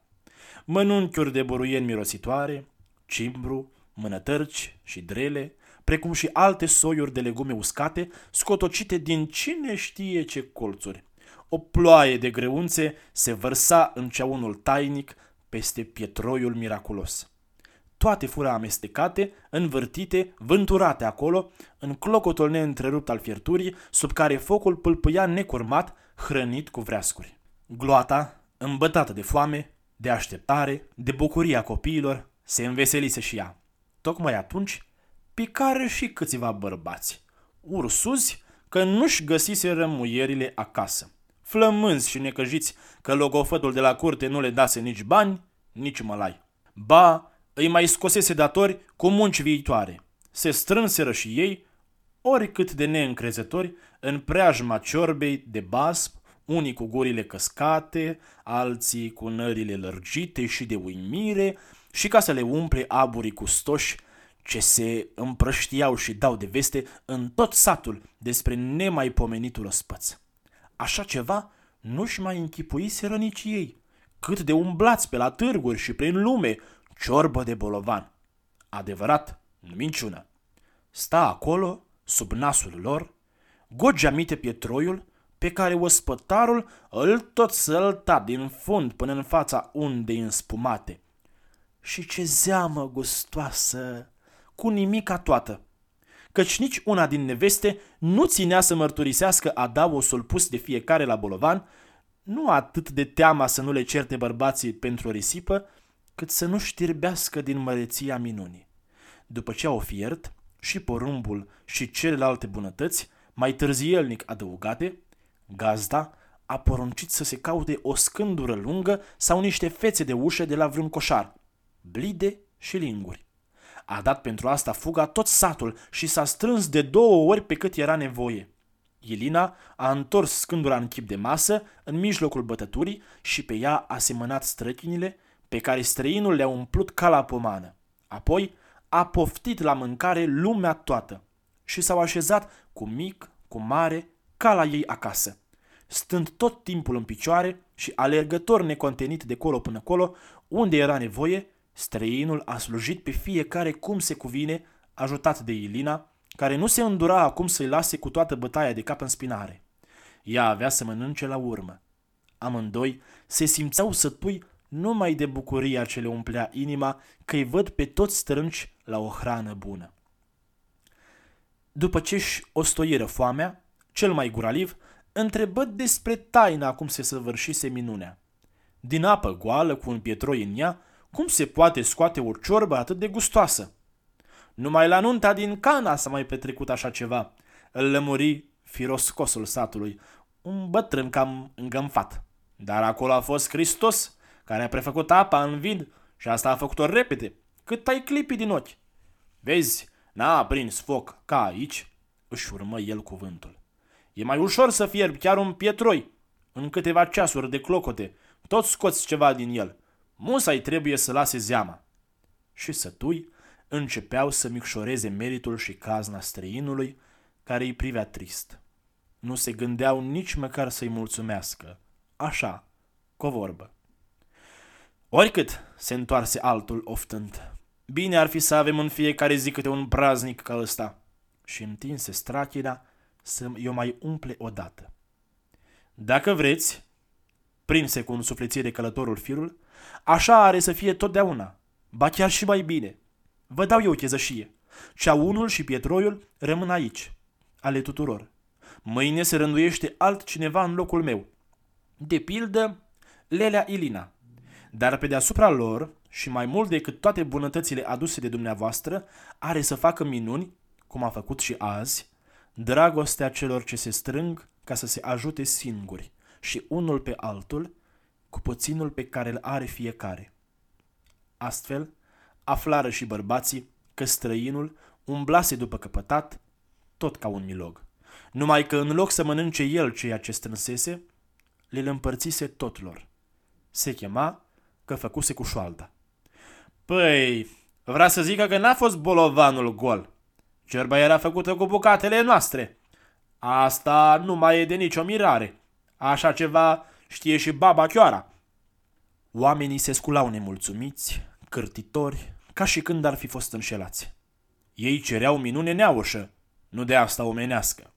Mănunchiuri de boruieni mirositoare, cimbru, mânătărci și drele, precum și alte soiuri de legume uscate, scotocite din cine știe ce colțuri. O ploaie de greunțe se vărsa în ceaunul tainic peste pietroiul miraculos. Toate fură amestecate, învârtite, vânturate acolo, în clocotul neîntrerupt al fierturii, sub care focul pâlpâia necurmat, hrănit cu vreascuri. Gloata, îmbătată de foame, de așteptare, de bucuria copiilor, se înveselise și ea. Tocmai atunci, picară și câțiva bărbați, ursuzi că nu-și găsiseră muierile acasă. Flămânzi și necăjiți că logofătul de la curte nu le dase nici bani, nici mălai. Ba, îi mai scosese datori cu munci viitoare. Se strânseră și ei, oricât de neîncrezători, în preajma ciorbei de basp, unii cu gurile căscate, alții cu nările lărgite și de uimire, și ca să le umple aburii cu stoși ce se împrăștiau și dau de veste în tot satul despre nemaipomenitul răspăț. Așa ceva nu-și mai închipuiseră nici ei, cât de umblați pe la târguri și prin lume, ciorbă de bolovan. Adevărat, nu minciună. Sta acolo, sub nasul lor, gogeamite pietroiul pe care ospătarul îl tot sălta din fund până în fața undei înspumate. Și ce zeamă gustoasă, cu nimica toată. Căci nici una din neveste nu ținea să mărturisească adaosul pus de fiecare la bolovan, nu atât de teama să nu le certe bărbații pentru o risipă, cât să nu știrbească din măreția minunii. După ce au fiert, și porumbul și celelalte bunătăți, mai târzielnic adăugate, gazda a poruncit să se caute o scândură lungă sau niște fețe de ușă de la vreun coșar, blide și linguri. A dat pentru asta fuga tot satul și s-a strâns de două ori pe cât era nevoie. Ilina a întors scândura în chip de masă, în mijlocul bătăturii și pe ea a semănat străchinile pe care străinul le-a umplut ca la pomană. Apoi a poftit la mâncare lumea toată și s-au așezat cu mic, cu mare, ca la ei acasă. Stând tot timpul în picioare și alergător necontenit de colo până colo, unde era nevoie, străinul a slujit pe fiecare cum se cuvine, ajutat de Ilina, care nu se îndura acum să-i lase cu toată bătaia de cap în spinare. Ea avea să mănânce la urmă. Amândoi se simțeau sătui numai de bucuria ce le umplea inima că îi văd pe toți strânci la o hrană bună. După ce își ostoiră foamea, cel mai guraliv întrebă despre taina cum se săvârșise minunea. Din apă goală cu un pietroi în ea, cum se poate scoate o ciorbă atât de gustoasă? Numai la nunta din Cana s-a mai petrecut așa ceva, îl lămuri firoscosul satului, un bătrân cam îngănfat. Dar acolo a fost Hristos, care a prefăcut apa în vid și asta a făcut-o repede, cât ai clipii din ochi. Vezi, N-a prins foc ca aici, își urmă el cuvântul. E mai ușor să fierbi chiar un pietroi. În câteva ceasuri de clocote, tot scoți ceva din el. Musai trebuie să lase zeama. Și sătui începeau să micșoreze meritul și cazna străinului, care îi privea trist. Nu se gândeau nici măcar să-i mulțumească. Așa, cu o vorbă. Oricât se întoarse altul oftând. Bine ar fi să avem în fiecare zi câte un praznic ca ăsta. Și întinse strachina să i-o mai umple odată. Dacă vreți, prinse cu un suflețire călătorul firul, așa are să fie totdeauna, ba chiar și mai bine. Vă dau eu chezășie. Ceaunul și pietroiul rămân aici, ale tuturor. Mâine se rânduiește altcineva în locul meu. De pildă, Lelea Ilina. Dar pe deasupra lor, și mai mult decât toate bunătățile aduse de dumneavoastră, are să facă minuni, cum a făcut și azi, dragostea celor ce se strâng ca să se ajute singuri și unul pe altul cu puținul pe care îl are fiecare. Astfel, aflară și bărbații că străinul umblase după căpătat, tot ca un milog. Numai că în loc să mănânce el ceea ce strânsese, le împărțise tot lor. Se chema că făcuse cu șoalda. Păi, vrea să zică că n-a fost bolovanul gol. Cerba era făcută cu bucatele noastre. Asta nu mai e de nicio mirare. Așa ceva știe și baba Chioara. Oamenii se sculau nemulțumiți, cârtitori, ca și când ar fi fost înșelați. Ei cereau minune neaușă, nu de asta omenească.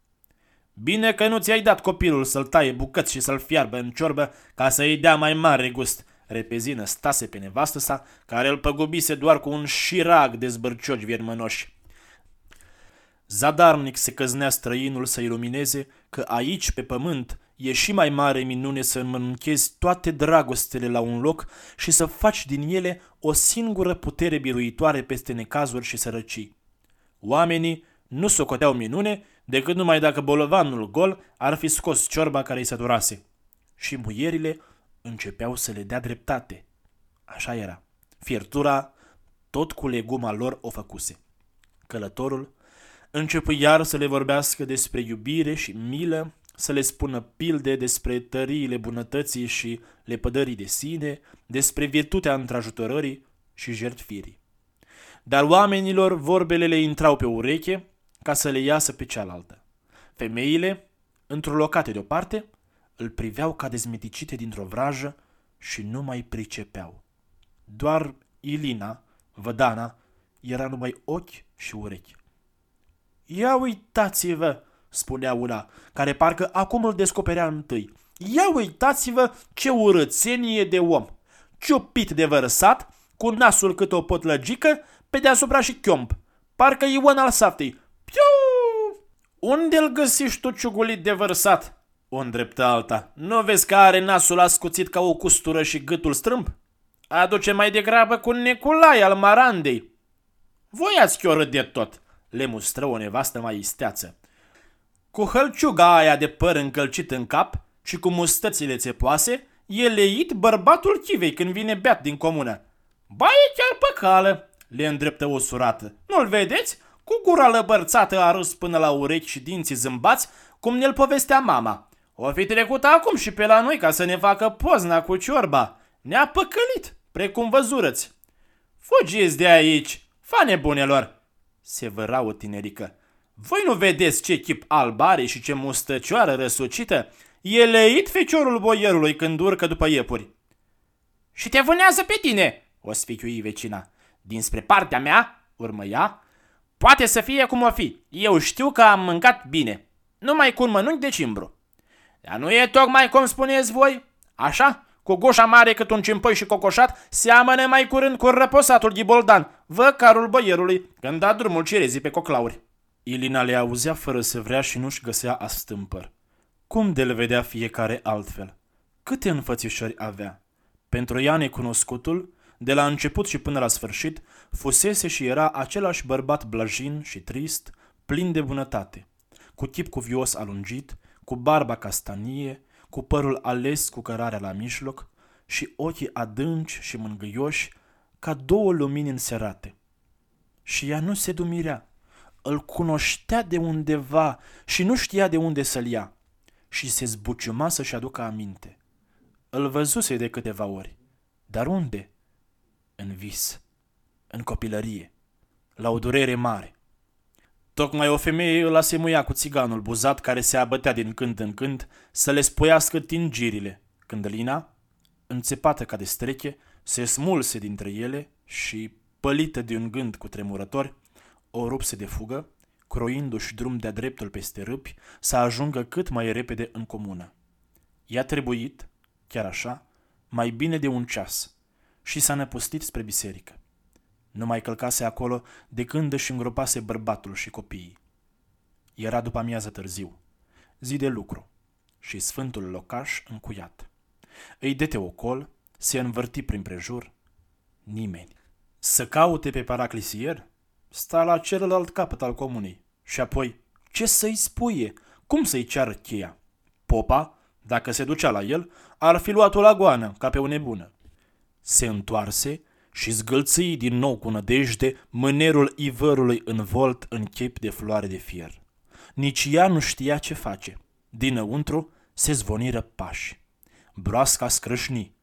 Bine că nu ți-ai dat copilul să-l taie bucăți și să-l fiarbă în ciorbă ca să-i dea mai mare gust. Repezină stase pe nevastă sa, care îl păgubise doar cu un șirag de zbărcioci viermănoși. Zadarnic se căznea străinul să ilumineze că aici, pe pământ, e și mai mare minune să înmănunchezi toate dragostele la un loc și să faci din ele o singură putere biruitoare peste necazuri și sărăcii. Oamenii nu socoteau minune decât numai dacă bolovanul gol ar fi scos ciorba care îi săturase. Și muierile începeau să le dea dreptate. Așa era. Fiertura tot cu leguma lor o făcuse. Călătorul începu iar să le vorbească despre iubire și milă, să le spună pilde despre tăriile bunătății și lepădării de sine, despre virtutea întrajutorării și jertfirii. Dar oamenilor vorbele le intrau pe ureche ca să le iasă pe cealaltă. Femeile, întrolocate deoparte, îl priveau ca dezmeticite dintr-o vrajă și nu mai pricepeau. Doar Ilina, vădana, era numai ochi și urechi. Ia uitați-vă, spunea una, care parcă acum îl descoperea întâi. Ia uitați-vă ce urățenie de om! Ciupit de vărsat, cu nasul cât o potlăgică, pe deasupra și chiomp. Parcă Ion al saftei. Piu! Unde-l găsești tu ciugulit de vărsat? O îndreptă alta. Nu vezi că are nasul ascuțit ca o custură și gâtul strâmb? Aduce mai degrabă cu Neculai al Marandei. Voi ați chioră de tot, le mustră o nevastă mai isteață. Cu hălciuga aia de păr încălcit în cap și cu mustățile țepoase, e leit bărbatul chivei când vine beat din comună. Ba e chiar pe cală, le îndreptă o surată. Nu-l vedeți? Cu gura lăbărțată a râs până la urechi și dinții zâmbați, cum ne-l povestea mama. O fi trecut acum și pe la noi ca să ne facă pozna cu ciorba. Ne-a păcălit, precum văzurăți. Fugiți de aici, fa nebunelor, se văra o tinerică. Voi nu vedeți ce chip alb are și ce mustăcioară răsucită? E leit feciorul boierului când urcă după iepuri. Și te vânează pe tine, o sficiui vecina. Dinspre partea mea, urmă ea, poate să fie cum o fi. Eu știu că am mâncat bine. Numai cu un mănânc de cimbru. Dar nu e tocmai cum spuneți voi? Așa? Cu goșa mare cât un cimpoi și cocoșat, seamănă mai curând cu răposatul ghiboldan, văcarul băierului, când da drumul cerezii pe coclauri. Ilina le auzea fără să vrea și nu-și găsea astâmpăr. Cum de le vedea fiecare altfel? Câte înfățișări avea? Pentru ea necunoscutul, de la început și până la sfârșit, fusese și era același bărbat blajin și trist, plin de bunătate, cu chip cuvios alungit, cu barba castanie, cu părul ales cu cărarea la mijloc și ochii adânci și mângâioși ca două lumini înserate. Și ea nu se dumirea, îl cunoștea de undeva și nu știa de unde să-l ia și se zbuciuma să-și aducă aminte. Îl văzuse de câteva ori. Dar unde? În vis, în copilărie, la o durere mare. Tocmai o femeie îl asemuia cu țiganul buzat care se abătea din când în când să le spoiască tingirile, când Lina, înțepată ca de streche, se smulse dintre ele și, pălită de un gând cu tremurători, o rupse de fugă, croindu-și drum de-a dreptul peste râpi, să ajungă cât mai repede în comună. I-a trebuit, chiar așa, mai bine de un ceas și s-a năpustit spre biserică. Nu mai călcase acolo de când își îngropase bărbatul și copiii. Era după amiază târziu, zi de lucru, și sfântul locaș încuiat. Îi dete ocol, se învârti prin prejur, nimeni. Să caute pe paraclisier? Sta la celălalt capăt al comunei. Și apoi, ce să-i spuie? Cum să-i ceară cheia? Popa, dacă se ducea la el, ar fi luat-o la goană, ca pe o nebună. Se întoarse și zgâlții din nou cu nădejde mânerul ivărului învolt în chip de floare de fier. Nici ea nu știa ce face. Dinăuntru se zvoniră pași. Broasca scrâșni.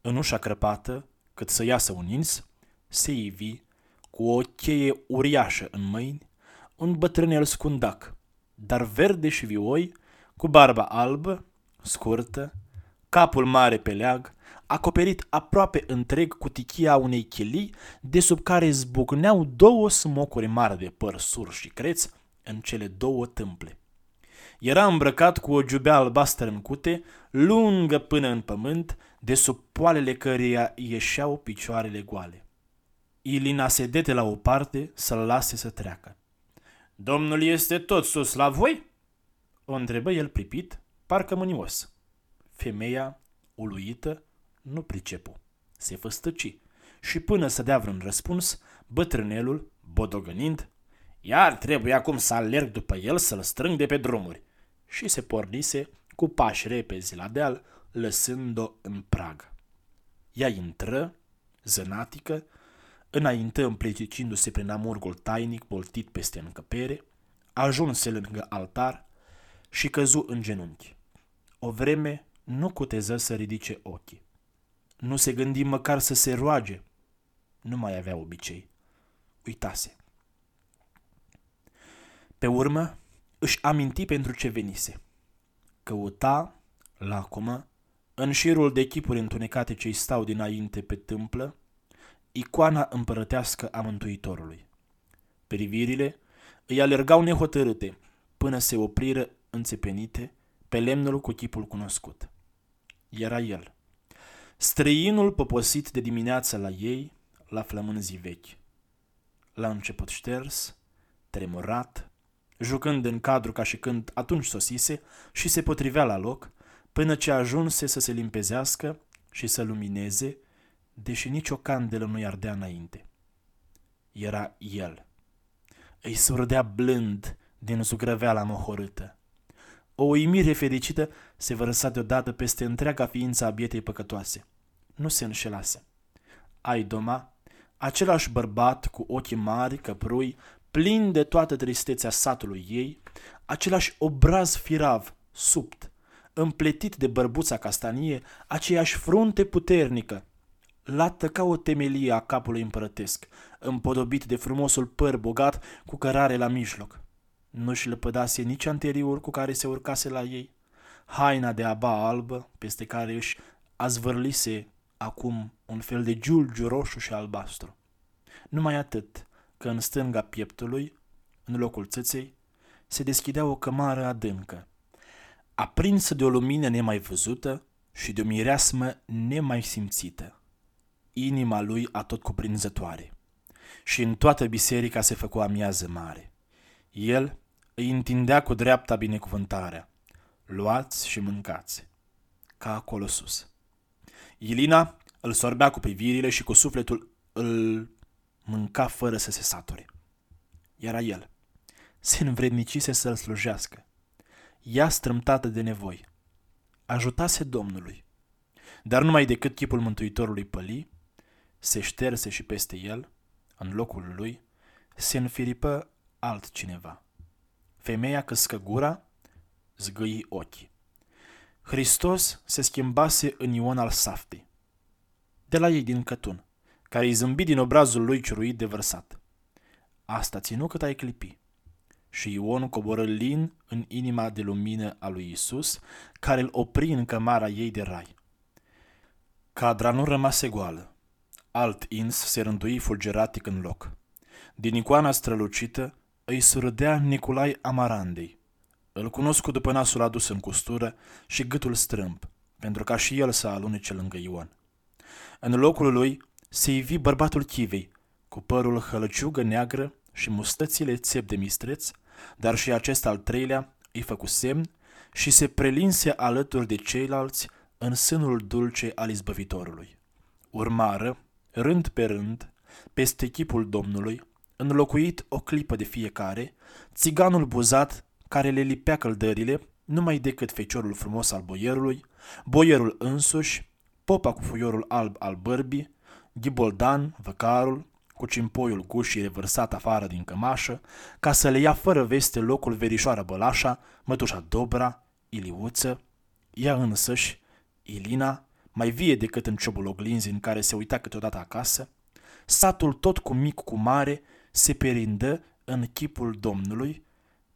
În ușa crăpată, cât să iasă un ins, se ivi, cu o cheie uriașă în mâini, un bătrânel scundac, dar verde și vioi, cu barba albă, scurtă, capul mare pe leag, acoperit aproape întreg cu tichia unei chilii, de sub care zbucneau două smocuri mari de păr sur și creț în cele două tâmple. Era îmbrăcat cu o giubea albastră în cute, lungă până în pământ, de sub poalele căreia ieșeau picioarele goale. Ilina sedete la o parte să-l lase să treacă. Domnul este tot sus la voi?" O întrebă el pripit, parcă mânios. Femeia, uluită, nu pricepu. Se făstăci și până să dea vreun răspuns, bătrânelul, bodogănind, iar trebuie acum să alerg după el să-l strâng de pe drumuri. Și se pornise cu pași repezi la deal, lăsând-o în prag. Ea intră, zănatică, înainte împleticindu-se prin amurgul tainic boltit peste încăpere, ajunse lângă altar și căzu în genunchi. O vreme nu cuteză să ridice ochii. Nu se gândi măcar să se roage. Nu mai avea obicei. Uitase. Pe urmă, își aminti pentru ce venise. Căuta, lacomă, în șirul de chipuri întunecate ce-i stau dinainte pe tâmplă, icoana împărătească a Mântuitorului. Privirile îi alergau nehotărâte până se opriră înțepenite pe lemnul cu chipul cunoscut. Era el. Străinul poposit de dimineață la ei, la flămânzii vechi. La început șters, tremurat, jucând în cadru ca și când atunci sosise și se potrivea la loc, până ce ajunse să se limpezească și să lumineze, deși nicio candelă nu-i ardea înainte. Era el. Îi surdea blând din zugrăveala mohorâtă. O uimire fericită se vărăsa deodată peste întreaga ființă a bietei păcătoase. Nu se înșelase. Ai doma, același bărbat cu ochii mari, căprui, plin de toată tristețea satului ei, același obraz firav, subt, împletit de bărbuța castanie, aceeași frunte puternică, lată ca o temelie a capului împărătesc, împodobit de frumosul păr bogat cu cărare la mijloc. Nu-și lăpădase nici anterior cu care se urcase la ei, haina de aba albă, peste care își azvârlise acum un fel de giulgiu roșu și albastru. Numai atât, că în stânga pieptului, în locul țâței, se deschidea o cămară adâncă, aprinsă de o lumină nemai văzută și de o mireasmă nemai simțită. Inima lui atot cuprinzătoare. Și în toată biserica se făcu amiază mare. El îi întindea cu dreapta binecuvântarea. Luați și mâncați, ca acolo sus. Ilina îl sorbea cu privirile și cu sufletul îl mânca fără să se sature. Era el. Se învrednicise să-l slujească. Ea strâmtată de nevoi. Ajutase Domnului. Dar numai decât chipul Mântuitorului păli, se șterse și peste el, în locul lui, se înfiripă altcineva. Femeia căscă gura, zgâi ochii. Hristos se schimbase în Ion al Saftei, de la ei din Cătun, care îi zâmbi din obrazul lui ciuruit de vărsat. Asta ținu cât ai clipi. Și Ion coboră lin în inima de lumină a lui Isus, care îl opri în cămara ei de rai. Cadra nu rămase goală. Alt ins se rândui fulgeratic în loc. Din icoana strălucită îi surâdea Nicolai Amarandei. Îl cunosc după nasul adus în costură și gâtul strâmb, pentru ca și el să alunece lângă Ion. În locul lui se ivi bărbatul chivei, cu părul hălăciugă neagră și mustățile țep de mistreț, dar și acest al treilea îi făcu semn și se prelinse alături de ceilalți în sânul dulce al izbăvitorului. Urmară, rând pe rând, peste chipul Domnului, înlocuit o clipă de fiecare, țiganul buzat care le lipea căldările, numai decât feciorul frumos al boierului, boierul însuși, popa cu fuiorul alb al bărbii, Ghiboldan, văcarul, cu cimpoiul gușii revărsat afară din cămașă, ca să le ia fără veste locul verișoară Bălașa, mătușa Dobra, Iliuță, ea însăși, Ilina, mai vie decât în ciobul oglinzi în care se uita câteodată acasă, satul tot cu mic cu mare se perindă în chipul Domnului,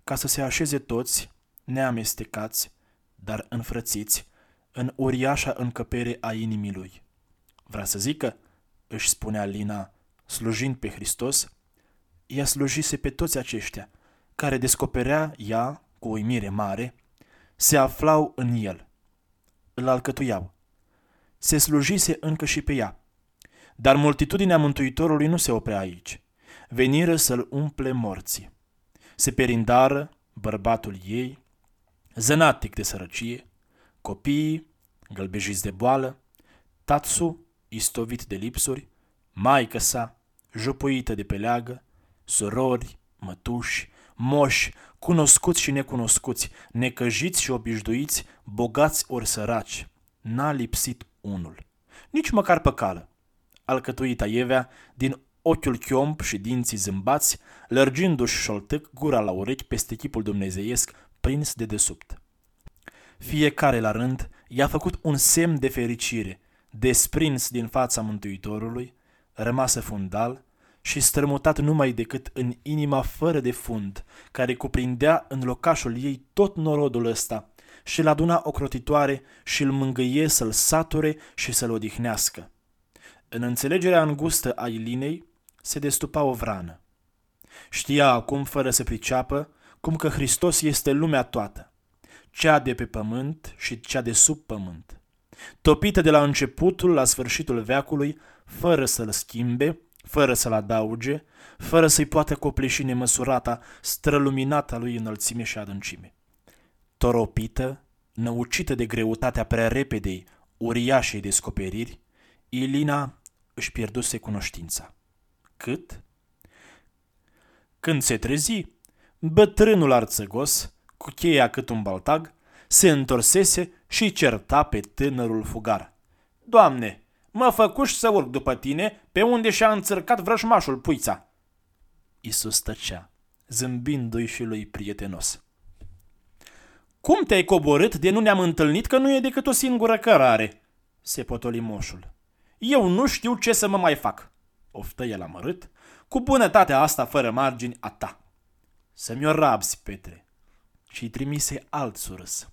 ca să se așeze toți, neamestecați, dar înfrățiți, în uriașa încăpere a inimii lui. Vrea să zică, își spunea Lina, slujind pe Hristos, ea slujise pe toți aceștia, care descoperea ea, cu uimire mare, se aflau în el. Îl alcătuiau. Se slujise încă și pe ea. Dar multitudinea Mântuitorului nu se oprea aici. Veniră să-l umple morții. Se perindară bărbatul ei, zănatic de sărăcie, copiii, gălbejiți de boală, tatsu, istovit de lipsuri, maică sa, jupuită de peleagă, surori, mătuși, moși, cunoscuți și necunoscuți, necăjiți și obișnuiți, bogați ori săraci. N-a lipsit unul. Nici măcar păcală. Alcătuita Ievea, din ochiul chiomp și dinții zâmbați, lărgindu-și șoltâc gura la urechi peste chipul dumnezeiesc prins de desubt. Fiecare la rând i-a făcut un semn de fericire, desprins din fața Mântuitorului, rămasă fundal și strămutat numai decât în inima fără de fund, care cuprindea în locașul ei tot norodul ăsta și îl aduna ocrotitoare și îl mângâie să-l sature și să-l odihnească. În înțelegerea îngustă a Ilinei se destupa o vrană. Știa acum, fără să priceapă, cum că Hristos este lumea toată, cea de pe pământ și cea de sub pământ, topită de la începutul la sfârșitul veacului, fără să-l schimbe, fără să-l adauge, fără să-i poată copleși nemăsurata, străluminata lui înălțime și adâncime. Toropită, năucită de greutatea prea repedei, uriașei descoperiri, Ilina își pierduse cunoștința. Cât? Când se trezi, bătrânul arțăgos, cu cheia cât un baltag, se întorsese și certa pe tânărul fugar. Doamne, mă făcuși să urc după tine pe unde și-a înțărcat vrăjmașul puița. Isus tăcea, zâmbindu-i și lui prietenos. Cum te-ai coborât de nu ne-am întâlnit că nu e decât o singură cărare? Se potoli moșul. Eu nu știu ce să mă mai fac. Oftă el amărât, cu bunătatea asta fără margini a ta. Să-mi o rabzi, Petre. Și-i trimise alt surâs.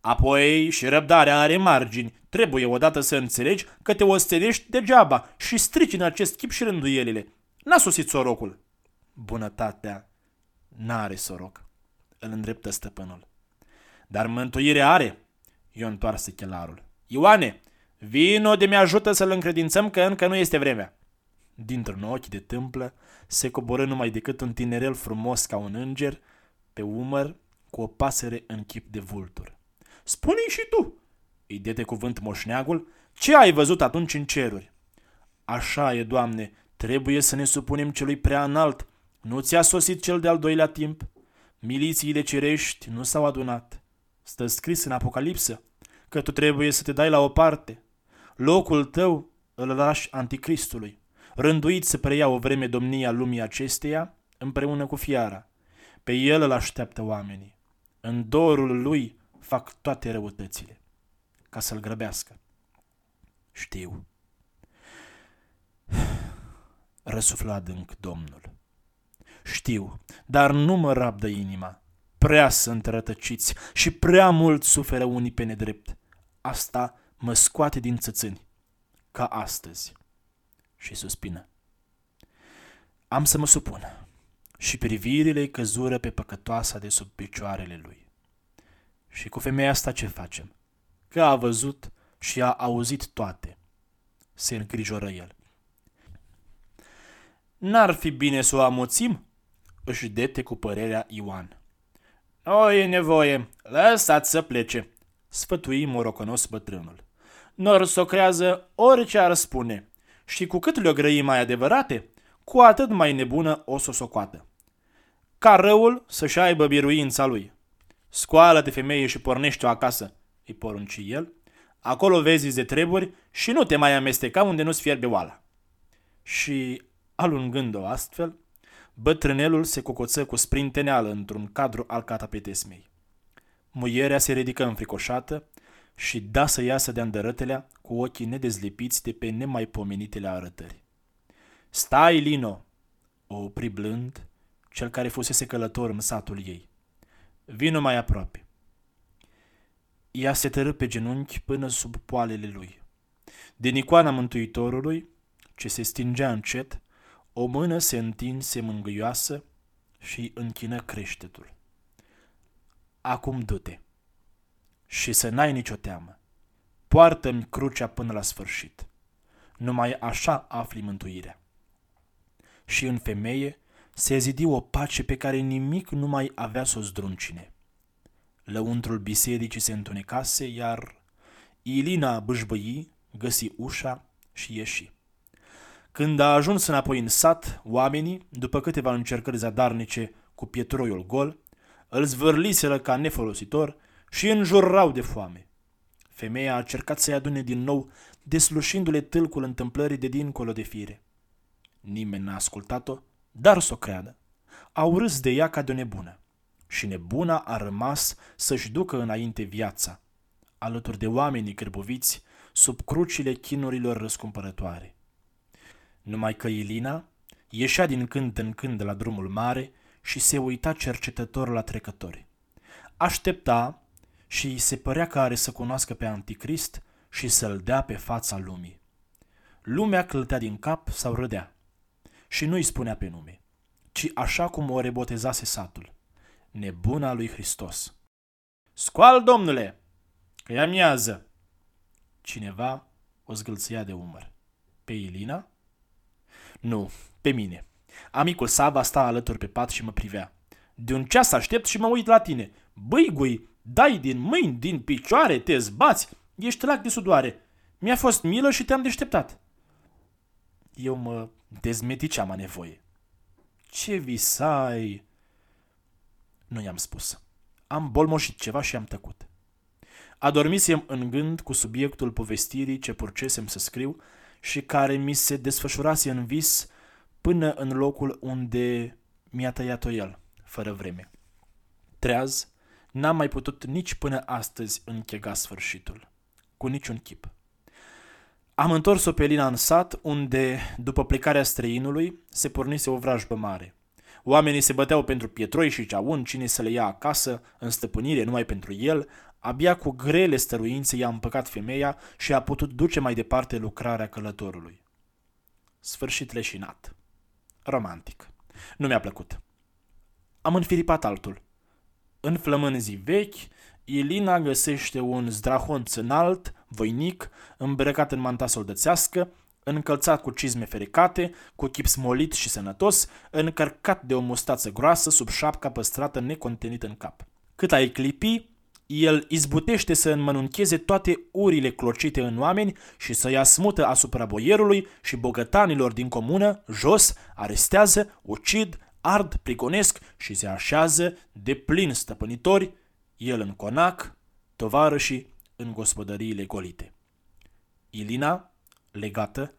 Apoi și răbdarea are margini. Trebuie odată să înțelegi că te ostenești degeaba și strici în acest chip și rânduielile. N-a sosit sorocul. Bunătatea n-are soroc, îl îndreptă stăpânul. Dar mântuire are, i-o întoarse chelarul. Ioane, vino de mi-ajută să-l încredințăm că încă nu este vremea. Dintr-un ochi de tâmplă se coboră numai decât un tinerel frumos ca un înger, pe umăr, cu o pasăre în chip de vultur. Spune-i și tu, îi dete cuvânt moșneagul, ce ai văzut atunci în ceruri? Așa e, Doamne, trebuie să ne supunem celui prea înalt. Nu ți-a sosit cel de-al doilea timp? Milițiile cerești nu s-au adunat. Stă scris în Apocalipsă că tu trebuie să te dai la o parte. Locul tău îl lași anticristului, rânduit să preia o vreme domnia lumii acesteia, împreună cu fiara. Pe el îl așteaptă oamenii. În dorul lui fac toate răutățile, ca să-l grăbească. Știu. (sighs) Răsuflă adânc Domnul. Știu, dar nu mă rabdă inima. Prea sunt rătăciți și prea mult suferă unii pe nedrept. Asta mă scoate din țățâni, ca astăzi. Și suspină. Am să mă supun. Și privirile căzură pe păcătoasa de sub picioarele lui. Și cu femeia asta ce facem? Că a văzut și a auzit toate. Se îngrijoră el. N-ar fi bine să o amuțim? Își dete cu părerea Ioan. O, e nevoie, lăsați să plece, sfătui morocănos bătrânul. Nor s-o crează orice ar spune și cu cât le-o grăi mai adevărate, cu atât mai nebună o să o socoată. Ca răul să-și aibă biruința lui. Scoală-te femeie și pornește-o acasă, îi porunci el. Acolo vezi de treburi și nu te mai amesteca unde nu-ți fierbe oala. Și, alungând-o astfel, bătrânelul se cocoță cu sprinteneală într-un cadru al catapetesmei. Muierea se ridică înfricoșată și da să iasă de îndărătelea cu ochii nedezlipiți de pe nemaipomenitele arătări. Stai, Lino!" o opri blând cel care fusese călător în satul ei. Vino mai aproape. Ea se tărâ pe genunchi până sub poalele lui. Din icoana Mântuitorului, ce se stingea încet, o mână se întinse mângâioasă și închină creștetul. Acum du-te și să n-ai nicio teamă. Poartă-mi crucea până la sfârșit. Numai așa afli mântuirea. Și în femeie se zidi o pace pe care nimic nu mai avea să o zdruncine. Lăuntrul bisericii se întunecase, iar Ilina bâșbăi, găsi ușa și ieși. Când a ajuns înapoi în sat, oamenii, după câteva încercări zadarnice cu pietroiul gol, îl zvârliseră ca nefolositor și înjurau de foame. Femeia a încercat să-i adune din nou, deslușindu-le tâlcul întâmplării de dincolo de fire. Nimeni n-a ascultat-o, dar să o creadă. Au râs de ea ca de o nebună. Și nebuna a rămas să-și ducă înainte viața, alături de oamenii cârboviți, sub crucile chinurilor răscumpărătoare. Numai că Ilina ieșea din când în când de la drumul mare și se uita cercetător la trecători. Aștepta și îi se părea că are să cunoască pe Anticrist și să-l dea pe fața lumii. Lumea clătea din cap sau râdea și nu îi spunea pe nume, ci așa cum o rebotezase satul, nebuna lui Hristos. Scoal, domnule, că ea miază. Cineva o zgâlția de umăr. Pe Ilina? Nu, pe mine. Amicul Sava sta alături pe pat și mă privea. De un ceas aștept și mă uit la tine. Băi, gui, dai din mâini, din picioare, te zbați, ești lac de sudoare. Mi-a fost milă și te-am deșteptat. Eu mă dezmeticeam a nevoie. Ce visai? Nu i-am spus. Am bolmoșit ceva și am tăcut. Adormisem în gând cu subiectul povestirii ce purcesem să scriu și care mi se desfășurase în vis până în locul unde mi-a tăiat-o el, fără vreme. Treaz, n-am mai putut nici până astăzi închega sfârșitul, cu niciun chip. Am întors-o pe Lina în sat, unde, după plecarea străinului, se pornise o vrajbă mare. Oamenii se băteau pentru pietroi și ceaun, cine să le ia acasă, în stăpânire numai pentru el, abia cu grele stăruințe i-a împăcat femeia și a putut duce mai departe lucrarea călătorului. Sfârșit leșinat. Romantic. Nu mi-a plăcut. Am înfiripat altul. În flămânzii vechi, Ilina găsește un zdrahonț înalt, voinic, îmbrăcat în manta soldățească, încălțat cu cizme fericate, cu chip smolit și sănătos, încărcat de o mustață groasă sub șapca păstrată necontenită în cap. Cât ai clipi, el izbutește să înmănuncheze toate urile clocite în oameni și să ia smută asupra boierului și bogătanilor din comună, jos, arestează, ucid, ard, prigonesc și se așează de plin stăpânitori, el în conac, tovarășii în gospodăriile golite. Ilina, legată,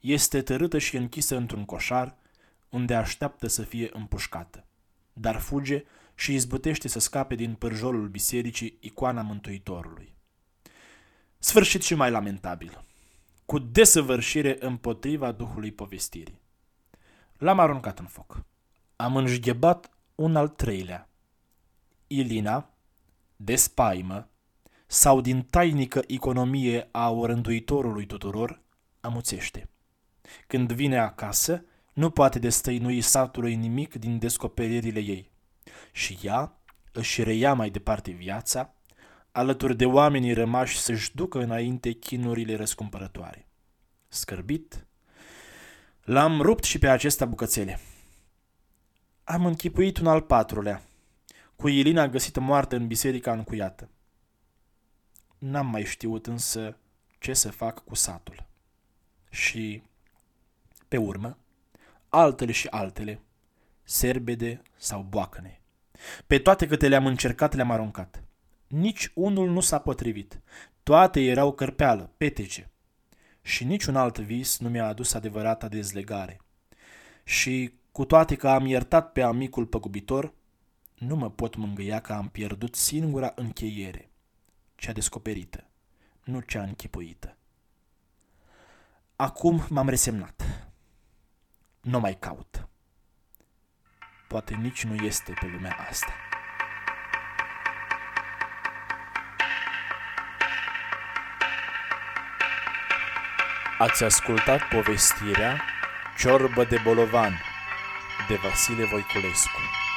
este tărâtă și închisă într-un coșar, unde așteaptă să fie împușcată. Dar fuge și izbutește să scape din pârjolul bisericii icoana Mântuitorului. Sfârșit și mai lamentabil, cu desăvârșire împotriva Duhului povestirii. L-am aruncat în foc. Am înjghebat un al treilea. Ilina, de spaimă, sau din tainică economie a orânduitorului tuturor, amuțește. Când vine acasă, nu poate destăinui satului nimic din descoperirile ei. Și ea își reia mai departe viața, alături de oamenii rămași să-și ducă înainte chinurile răscumpărătoare. Scârbit, l-am rupt și pe acesta bucățele. Am închipuit un al patrulea, cu Ilina găsită moartă în biserica încuiată. N-am mai știut însă ce să fac cu satul. Și, pe urmă, altele și altele, serbede sau boacăne. Pe toate câte le-am încercat, le-am aruncat. Nici unul nu s-a potrivit. Toate erau cărpeală, petece. Și niciun alt vis nu mi-a adus adevărata dezlegare. Și, cu toate că am iertat pe amicul păgubitor, nu mă pot mângâia că am pierdut singura încheiere, cea descoperită, nu cea închipuită. Acum m-am resemnat. Nu mai caut. Poate nici nu este pe lumea asta. Ați ascultat povestirea Ciorbă de bolovan de Vasile Voiculescu.